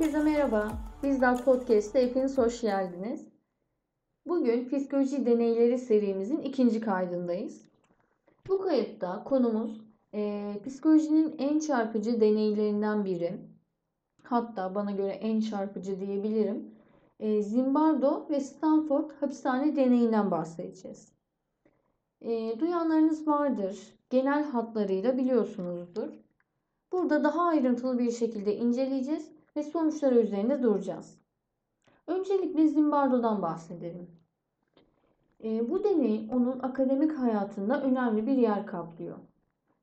Herkese merhaba. Bizler Podcast'te hepiniz hoş geldiniz. Bugün psikoloji deneyleri serimizin ikinci kaydındayız. Bu kayıtta konumuz e, psikolojinin en çarpıcı deneylerinden biri. Hatta bana göre en çarpıcı diyebilirim. E, Zimbardo ve Stanford hapishane deneyinden bahsedeceğiz. E, duyanlarınız vardır. Genel hatlarıyla biliyorsunuzdur. Burada daha ayrıntılı bir şekilde inceleyeceğiz ve sonuçları üzerinde duracağız. Öncelikle Zimbardo'dan bahsedelim. E, bu deney onun akademik hayatında önemli bir yer kaplıyor.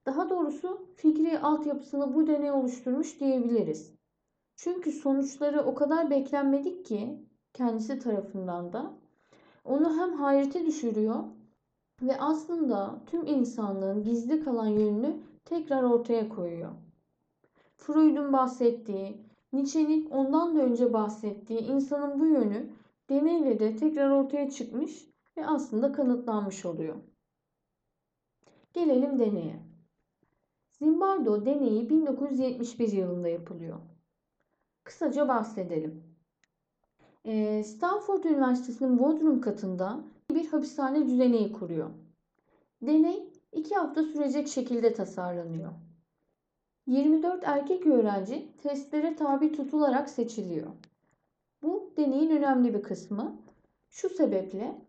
Daha doğrusu fikri altyapısını bu deney oluşturmuş diyebiliriz. Çünkü sonuçları o kadar beklenmedik ki kendisi tarafından da onu hem hayrete düşürüyor ve aslında tüm insanlığın gizli kalan yönünü tekrar ortaya koyuyor. Freud'un bahsettiği, Nietzsche'nin ondan da önce bahsettiği insanın bu yönü deneyle de tekrar ortaya çıkmış ve aslında kanıtlanmış oluyor. Gelelim deneye. Zimbardo deneyi 1971 yılında yapılıyor. Kısaca bahsedelim. Ee, Stanford Üniversitesi'nin Bodrum katında bir hapishane düzeneği kuruyor. Deney iki hafta sürecek şekilde tasarlanıyor. 24 erkek öğrenci testlere tabi tutularak seçiliyor. Bu deneyin önemli bir kısmı. Şu sebeple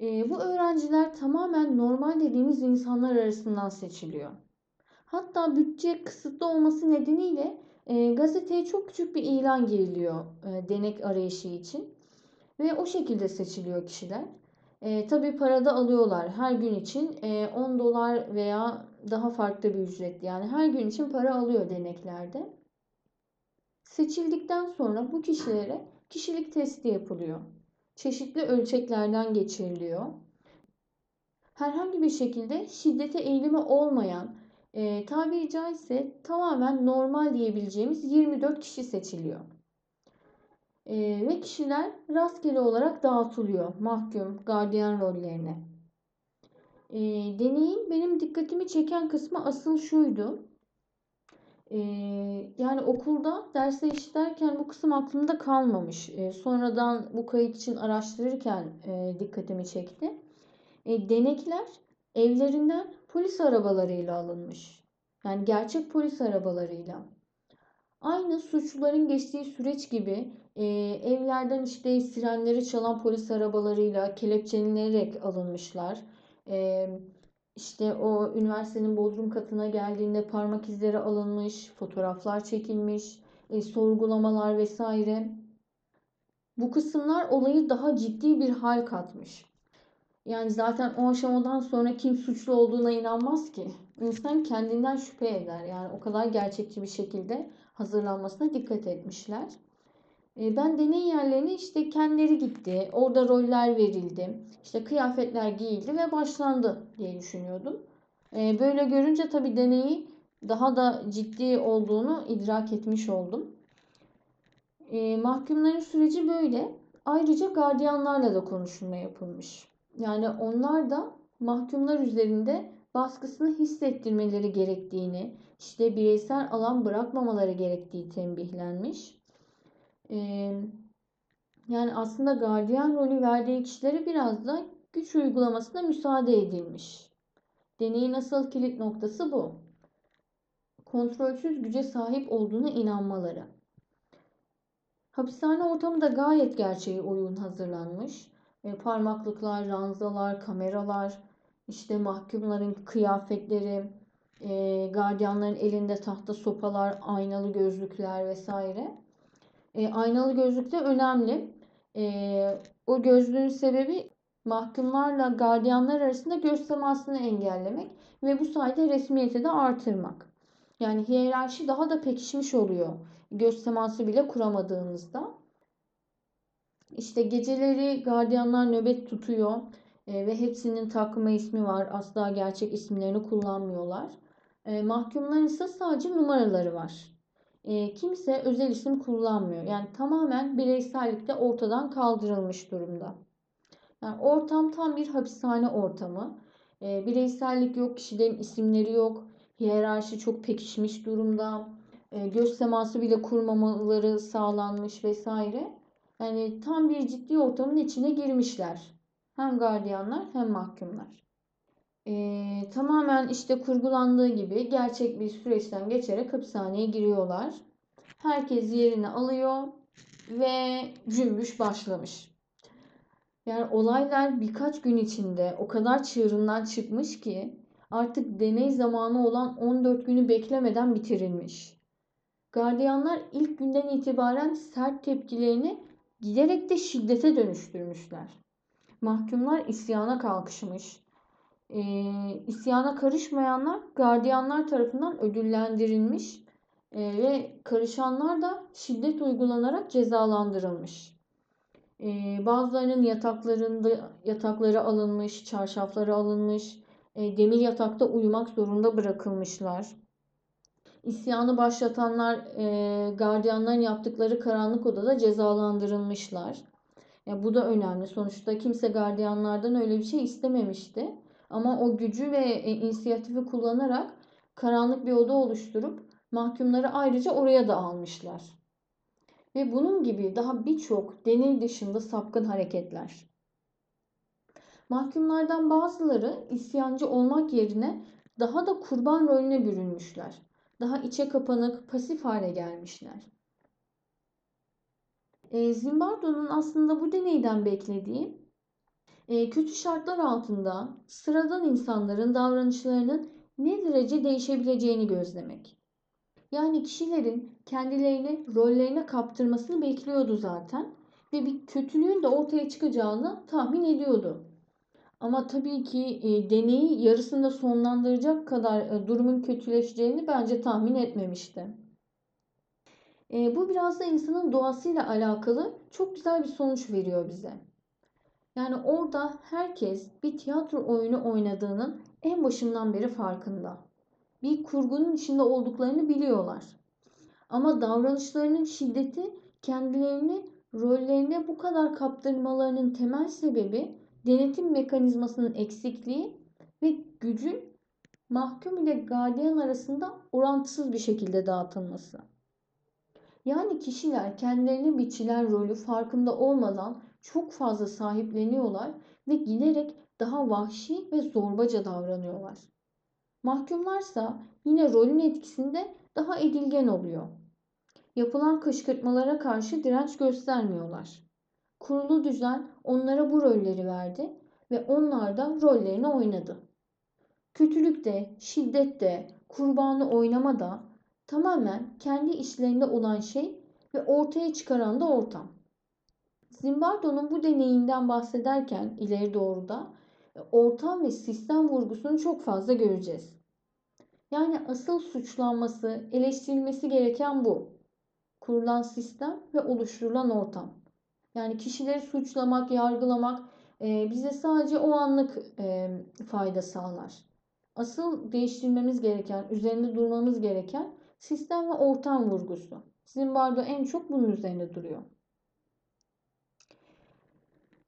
e, bu öğrenciler tamamen normal dediğimiz insanlar arasından seçiliyor. Hatta bütçe kısıtlı olması nedeniyle e, gazeteye çok küçük bir ilan giriliyor e, denek arayışı için. Ve o şekilde seçiliyor kişiler. E, tabii para da alıyorlar. Her gün için e, 10 dolar veya daha farklı bir ücret. Yani her gün için para alıyor deneklerde. Seçildikten sonra bu kişilere kişilik testi yapılıyor. Çeşitli ölçeklerden geçiriliyor. Herhangi bir şekilde şiddete eğilimi olmayan, e, tabiri caizse tamamen normal diyebileceğimiz 24 kişi seçiliyor. E, ve kişiler rastgele olarak dağıtılıyor mahkum, gardiyan rollerine. E, deneyin benim dikkatimi çeken kısmı asıl şuydu. E, yani okulda derse işlerken bu kısım aklımda kalmamış. E, sonradan bu kayıt için araştırırken e, dikkatimi çekti. E, denekler evlerinden polis arabalarıyla alınmış. Yani gerçek polis arabalarıyla. Aynı suçluların geçtiği süreç gibi e, evlerden işte sirenleri çalan polis arabalarıyla kelepçelenerek alınmışlar. E, işte o üniversitenin bodrum katına geldiğinde parmak izleri alınmış, fotoğraflar çekilmiş, e, sorgulamalar vesaire. Bu kısımlar olayı daha ciddi bir hal katmış. Yani zaten o aşamadan sonra kim suçlu olduğuna inanmaz ki. İnsan kendinden şüphe eder. Yani o kadar gerçekçi bir şekilde hazırlanmasına dikkat etmişler. E, ben deney yerlerine işte kendileri gitti. Orada roller verildi. İşte kıyafetler giyildi ve başlandı diye düşünüyordum. E, böyle görünce tabii deneyi daha da ciddi olduğunu idrak etmiş oldum. E, mahkumların süreci böyle. Ayrıca gardiyanlarla da konuşulma yapılmış. Yani onlar da mahkumlar üzerinde baskısını hissettirmeleri gerektiğini, işte bireysel alan bırakmamaları gerektiği tembihlenmiş. Ee, yani aslında gardiyan rolü verdiği kişilere biraz da güç uygulamasına müsaade edilmiş. Deneyin asıl kilit noktası bu. Kontrolsüz güce sahip olduğuna inanmaları. Hapishane ortamı da gayet gerçeğe uygun hazırlanmış. E, parmaklıklar, ranzalar, kameralar, işte mahkumların kıyafetleri, e, gardiyanların elinde tahta sopalar, aynalı gözlükler vesaire. E, aynalı gözlük de önemli. E, o gözlüğün sebebi mahkumlarla gardiyanlar arasında göz temasını engellemek ve bu sayede resmiyeti de artırmak. Yani hiyerarşi daha da pekişmiş oluyor göz teması bile kuramadığınızda. İşte geceleri gardiyanlar nöbet tutuyor e, ve hepsinin takma ismi var. Asla gerçek isimlerini kullanmıyorlar. E, mahkumların ise sadece numaraları var. E, kimse özel isim kullanmıyor. Yani tamamen bireysellik de ortadan kaldırılmış durumda. Yani ortam tam bir hapishane ortamı. E, bireysellik yok, kişilerin isimleri yok. Hiyerarşi çok pekişmiş durumda. e, göz teması bile kurmamaları sağlanmış vesaire. Yani tam bir ciddi ortamın içine girmişler. Hem gardiyanlar hem mahkumlar. Ee, tamamen işte kurgulandığı gibi gerçek bir süreçten geçerek hapishaneye giriyorlar. Herkes yerini alıyor ve cümbüş başlamış. Yani olaylar birkaç gün içinde o kadar çığırından çıkmış ki artık deney zamanı olan 14 günü beklemeden bitirilmiş. Gardiyanlar ilk günden itibaren sert tepkilerini giderek de şiddete dönüştürmüşler. Mahkumlar isyana kalkışmış. Ee, isyana karışmayanlar gardiyanlar tarafından ödüllendirilmiş ee, ve karışanlar da şiddet uygulanarak cezalandırılmış. Ee, bazılarının yataklarında yatakları alınmış, çarşafları alınmış, e, demir yatakta uyumak zorunda bırakılmışlar. İsyanı başlatanlar e, gardiyanların yaptıkları karanlık odada cezalandırılmışlar. Ya bu da önemli. Sonuçta kimse gardiyanlardan öyle bir şey istememişti. Ama o gücü ve e, inisiyatifi kullanarak karanlık bir oda oluşturup mahkumları ayrıca oraya da almışlar. Ve bunun gibi daha birçok deney dışında sapkın hareketler. Mahkumlardan bazıları isyancı olmak yerine daha da kurban rolüne bürünmüşler. Daha içe kapanık, pasif hale gelmişler. E, Zimbardo'nun aslında bu deneyden beklediği e, kötü şartlar altında sıradan insanların davranışlarının ne derece değişebileceğini gözlemek. Yani kişilerin kendilerini rollerine kaptırmasını bekliyordu zaten ve bir kötülüğün de ortaya çıkacağını tahmin ediyordu. Ama tabii ki e, deneyi yarısında sonlandıracak kadar e, durumun kötüleşeceğini bence tahmin etmemişti. E, bu biraz da insanın doğasıyla alakalı çok güzel bir sonuç veriyor bize. Yani orada herkes bir tiyatro oyunu oynadığının en başından beri farkında. Bir kurgunun içinde olduklarını biliyorlar. Ama davranışlarının şiddeti kendilerini rollerine bu kadar kaptırmalarının temel sebebi denetim mekanizmasının eksikliği ve gücün mahkum ile gardiyan arasında orantısız bir şekilde dağıtılması. Yani kişiler kendilerine biçilen rolü farkında olmadan çok fazla sahipleniyorlar ve giderek daha vahşi ve zorbaca davranıyorlar. Mahkumlarsa yine rolün etkisinde daha edilgen oluyor. Yapılan kışkırtmalara karşı direnç göstermiyorlar. Kurulu düzen onlara bu rolleri verdi ve onlar da rollerini oynadı. Kötülükte, şiddette, kurbanı oynamada tamamen kendi işlerinde olan şey ve ortaya çıkaran da ortam. Zimbardo'nun bu deneyinden bahsederken ileri doğru da e, ortam ve sistem vurgusunu çok fazla göreceğiz. Yani asıl suçlanması, eleştirilmesi gereken bu. Kurulan sistem ve oluşturulan ortam. Yani kişileri suçlamak, yargılamak e, bize sadece o anlık e, fayda sağlar. Asıl değiştirmemiz gereken, üzerinde durmamız gereken sistem ve ortam vurgusu. Zimbardo en çok bunun üzerinde duruyor.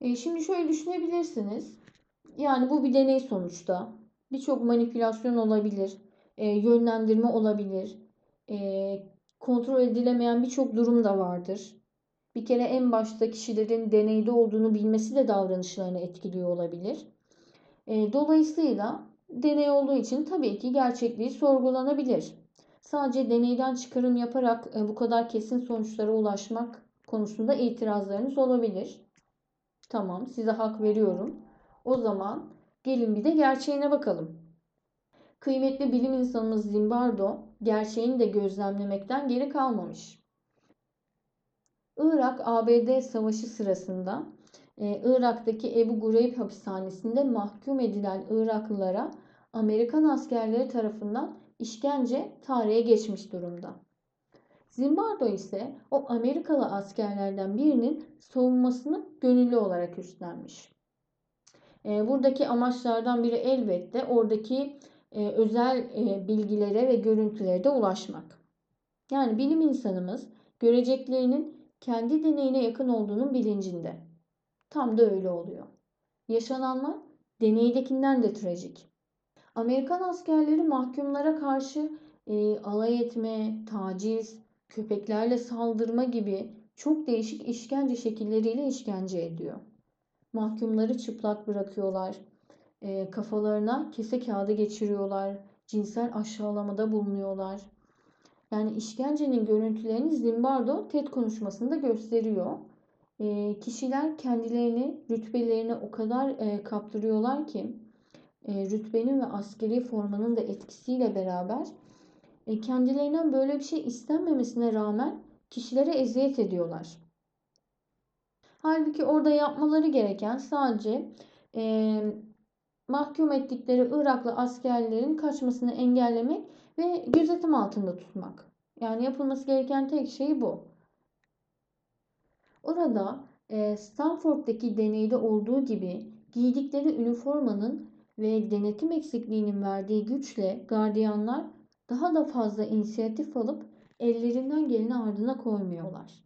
E, şimdi şöyle düşünebilirsiniz. Yani bu bir deney sonuçta. Birçok manipülasyon olabilir, e, yönlendirme olabilir, e, kontrol edilemeyen birçok durum da vardır. Bir kere en başta kişilerin deneyde olduğunu bilmesi de davranışlarını etkiliyor olabilir. E, dolayısıyla deney olduğu için tabii ki gerçekliği sorgulanabilir. Sadece deneyden çıkarım yaparak e, bu kadar kesin sonuçlara ulaşmak konusunda itirazlarınız olabilir. Tamam, size hak veriyorum. O zaman gelin bir de gerçeğine bakalım. Kıymetli bilim insanımız Zimbardo gerçeğini de gözlemlemekten geri kalmamış. Irak-ABD savaşı sırasında e, Irak'taki Ebu Gureyb hapishanesinde mahkum edilen Iraklılara Amerikan askerleri tarafından işkence tarihe geçmiş durumda. Zimbardo ise o Amerikalı askerlerden birinin savunmasını gönüllü olarak üstlenmiş. E, buradaki amaçlardan biri elbette oradaki e, özel e, bilgilere ve görüntülere de ulaşmak. Yani bilim insanımız göreceklerinin kendi deneyine yakın olduğunun bilincinde. Tam da öyle oluyor. Yaşananlar deneydekinden de trajik. Amerikan askerleri mahkumlara karşı e, alay etme, taciz, köpeklerle saldırma gibi çok değişik işkence şekilleriyle işkence ediyor. Mahkumları çıplak bırakıyorlar. E, kafalarına kese kağıdı geçiriyorlar. Cinsel aşağılamada bulunuyorlar. Yani işkencenin görüntülerini Zimbardo TED konuşmasında gösteriyor. E, kişiler kendilerini, rütbelerini o kadar e, kaptırıyorlar ki e, rütbenin ve askeri formanın da etkisiyle beraber e, kendilerinden böyle bir şey istenmemesine rağmen kişilere eziyet ediyorlar. Halbuki orada yapmaları gereken sadece e, mahkum ettikleri Iraklı askerlerin kaçmasını engellemek ve gözetim altında tutmak. Yani yapılması gereken tek şey bu. Orada e, Stanford'daki deneyde olduğu gibi giydikleri üniformanın ve denetim eksikliğinin verdiği güçle gardiyanlar daha da fazla inisiyatif alıp ellerinden geleni ardına koymuyorlar.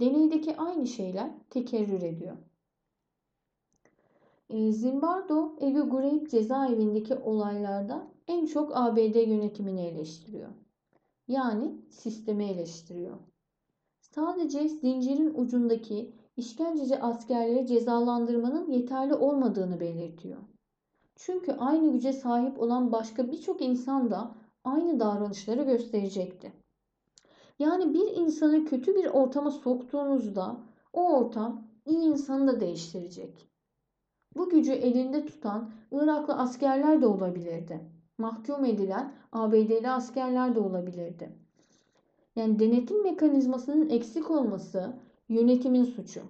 Deneydeki aynı şeyler tekerrür ediyor. E, Zimbardo Ebu Ghraib cezaevindeki olaylarda en çok ABD yönetimini eleştiriyor. Yani sistemi eleştiriyor. Sadece zincirin ucundaki işkenceci askerleri cezalandırmanın yeterli olmadığını belirtiyor. Çünkü aynı güce sahip olan başka birçok insan da aynı davranışları gösterecekti. Yani bir insanı kötü bir ortama soktuğunuzda o ortam iyi insanı da değiştirecek. Bu gücü elinde tutan Iraklı askerler de olabilirdi. Mahkum edilen ABD'li askerler de olabilirdi. Yani denetim mekanizmasının eksik olması yönetimin suçu.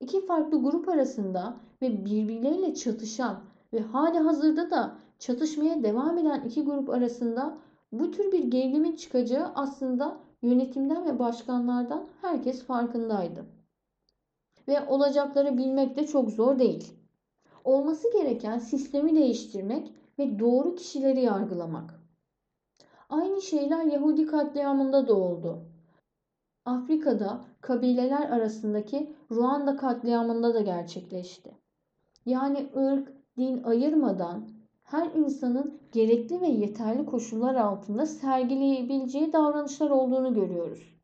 İki farklı grup arasında ve birbirleriyle çatışan ve hali hazırda da çatışmaya devam eden iki grup arasında bu tür bir gerilimin çıkacağı aslında yönetimden ve başkanlardan herkes farkındaydı. Ve olacakları bilmek de çok zor değil. Olması gereken sistemi değiştirmek ve doğru kişileri yargılamak. Aynı şeyler Yahudi katliamında da oldu. Afrika'da kabileler arasındaki Ruanda katliamında da gerçekleşti. Yani ırk, din ayırmadan her insanın gerekli ve yeterli koşullar altında sergileyebileceği davranışlar olduğunu görüyoruz.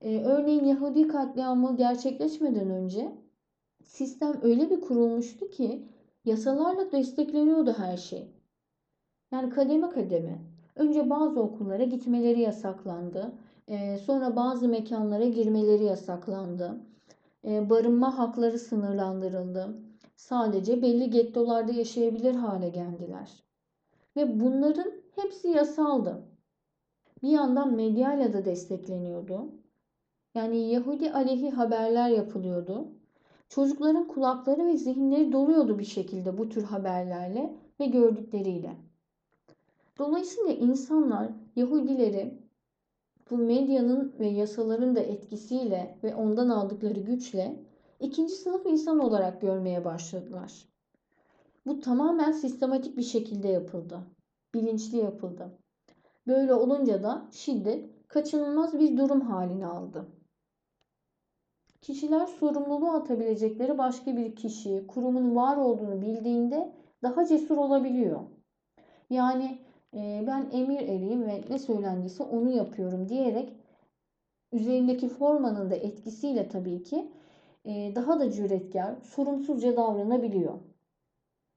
Ee, örneğin Yahudi katliamı gerçekleşmeden önce sistem öyle bir kurulmuştu ki yasalarla destekleniyordu her şey. Yani kademe kademe. Önce bazı okullara gitmeleri yasaklandı. Ee, sonra bazı mekanlara girmeleri yasaklandı. Ee, barınma hakları sınırlandırıldı sadece belli gettolarda yaşayabilir hale geldiler. Ve bunların hepsi yasaldı. Bir yandan medyayla da destekleniyordu. Yani Yahudi aleyhi haberler yapılıyordu. Çocukların kulakları ve zihinleri doluyordu bir şekilde bu tür haberlerle ve gördükleriyle. Dolayısıyla insanlar Yahudileri bu medyanın ve yasaların da etkisiyle ve ondan aldıkları güçle ikinci sınıf insan olarak görmeye başladılar. Bu tamamen sistematik bir şekilde yapıldı. Bilinçli yapıldı. Böyle olunca da şiddet kaçınılmaz bir durum halini aldı. Kişiler sorumluluğu atabilecekleri başka bir kişi, kurumun var olduğunu bildiğinde daha cesur olabiliyor. Yani e, ben emir eriyim ve ne söylendiyse onu yapıyorum diyerek üzerindeki formanın da etkisiyle tabii ki daha da cüretkar, sorumsuzca davranabiliyor.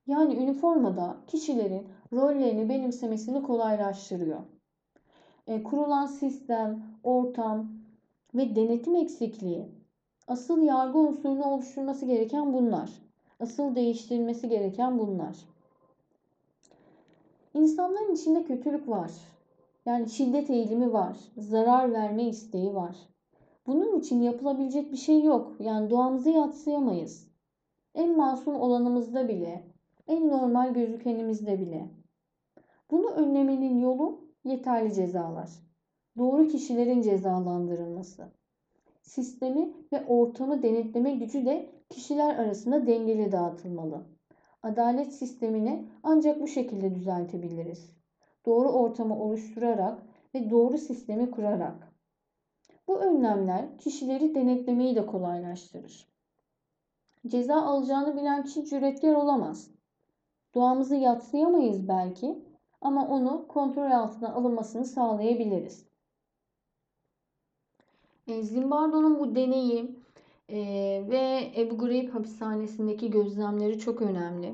Yani üniformada kişilerin rollerini benimsemesini kolaylaştırıyor. E, kurulan sistem, ortam ve denetim eksikliği asıl yargı unsurunu oluşturması gereken bunlar. Asıl değiştirilmesi gereken bunlar. İnsanların içinde kötülük var. Yani şiddet eğilimi var. Zarar verme isteği var. Bunun için yapılabilecek bir şey yok. Yani doğamızı yatsıyamayız. En masum olanımızda bile, en normal gözükenimizde bile. Bunu önlemenin yolu yeterli cezalar. Doğru kişilerin cezalandırılması. Sistemi ve ortamı denetleme gücü de kişiler arasında dengeli dağıtılmalı. Adalet sistemini ancak bu şekilde düzeltebiliriz. Doğru ortamı oluşturarak ve doğru sistemi kurarak. Bu önlemler kişileri denetlemeyi de kolaylaştırır. Ceza alacağını bilen kişi cüretkar olamaz. Doğamızı yatsıyamayız belki ama onu kontrol altına alınmasını sağlayabiliriz. E, Zimbardo'nun bu deneyi e, ve Ebu Ghraib hapishanesindeki gözlemleri çok önemli.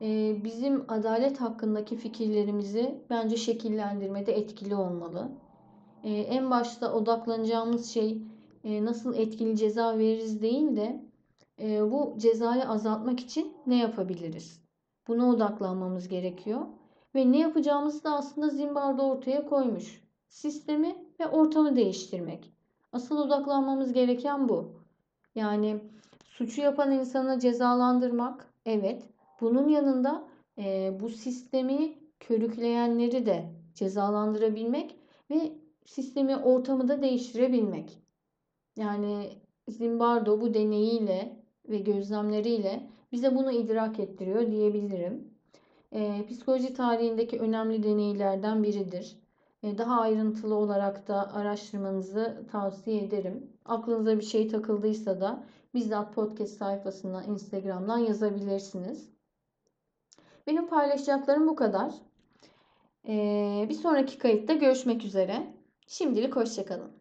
E, bizim adalet hakkındaki fikirlerimizi bence şekillendirmede etkili olmalı. E, en başta odaklanacağımız şey e, nasıl etkili ceza veririz değil de e, bu cezayı azaltmak için ne yapabiliriz? Buna odaklanmamız gerekiyor. Ve ne yapacağımızı da aslında Zimbardo ortaya koymuş. Sistemi ve ortamı değiştirmek. Asıl odaklanmamız gereken bu. Yani suçu yapan insanı cezalandırmak, evet. Bunun yanında e, bu sistemi körükleyenleri de cezalandırabilmek ve sistemi, ortamı da değiştirebilmek. Yani Zimbardo bu deneyiyle ve gözlemleriyle bize bunu idrak ettiriyor diyebilirim. E, psikoloji tarihindeki önemli deneylerden biridir. E, daha ayrıntılı olarak da araştırmanızı tavsiye ederim. Aklınıza bir şey takıldıysa da bizzat podcast sayfasına, Instagram'dan yazabilirsiniz. Benim paylaşacaklarım bu kadar. E, bir sonraki kayıtta görüşmek üzere. Şimdilik hoşçakalın.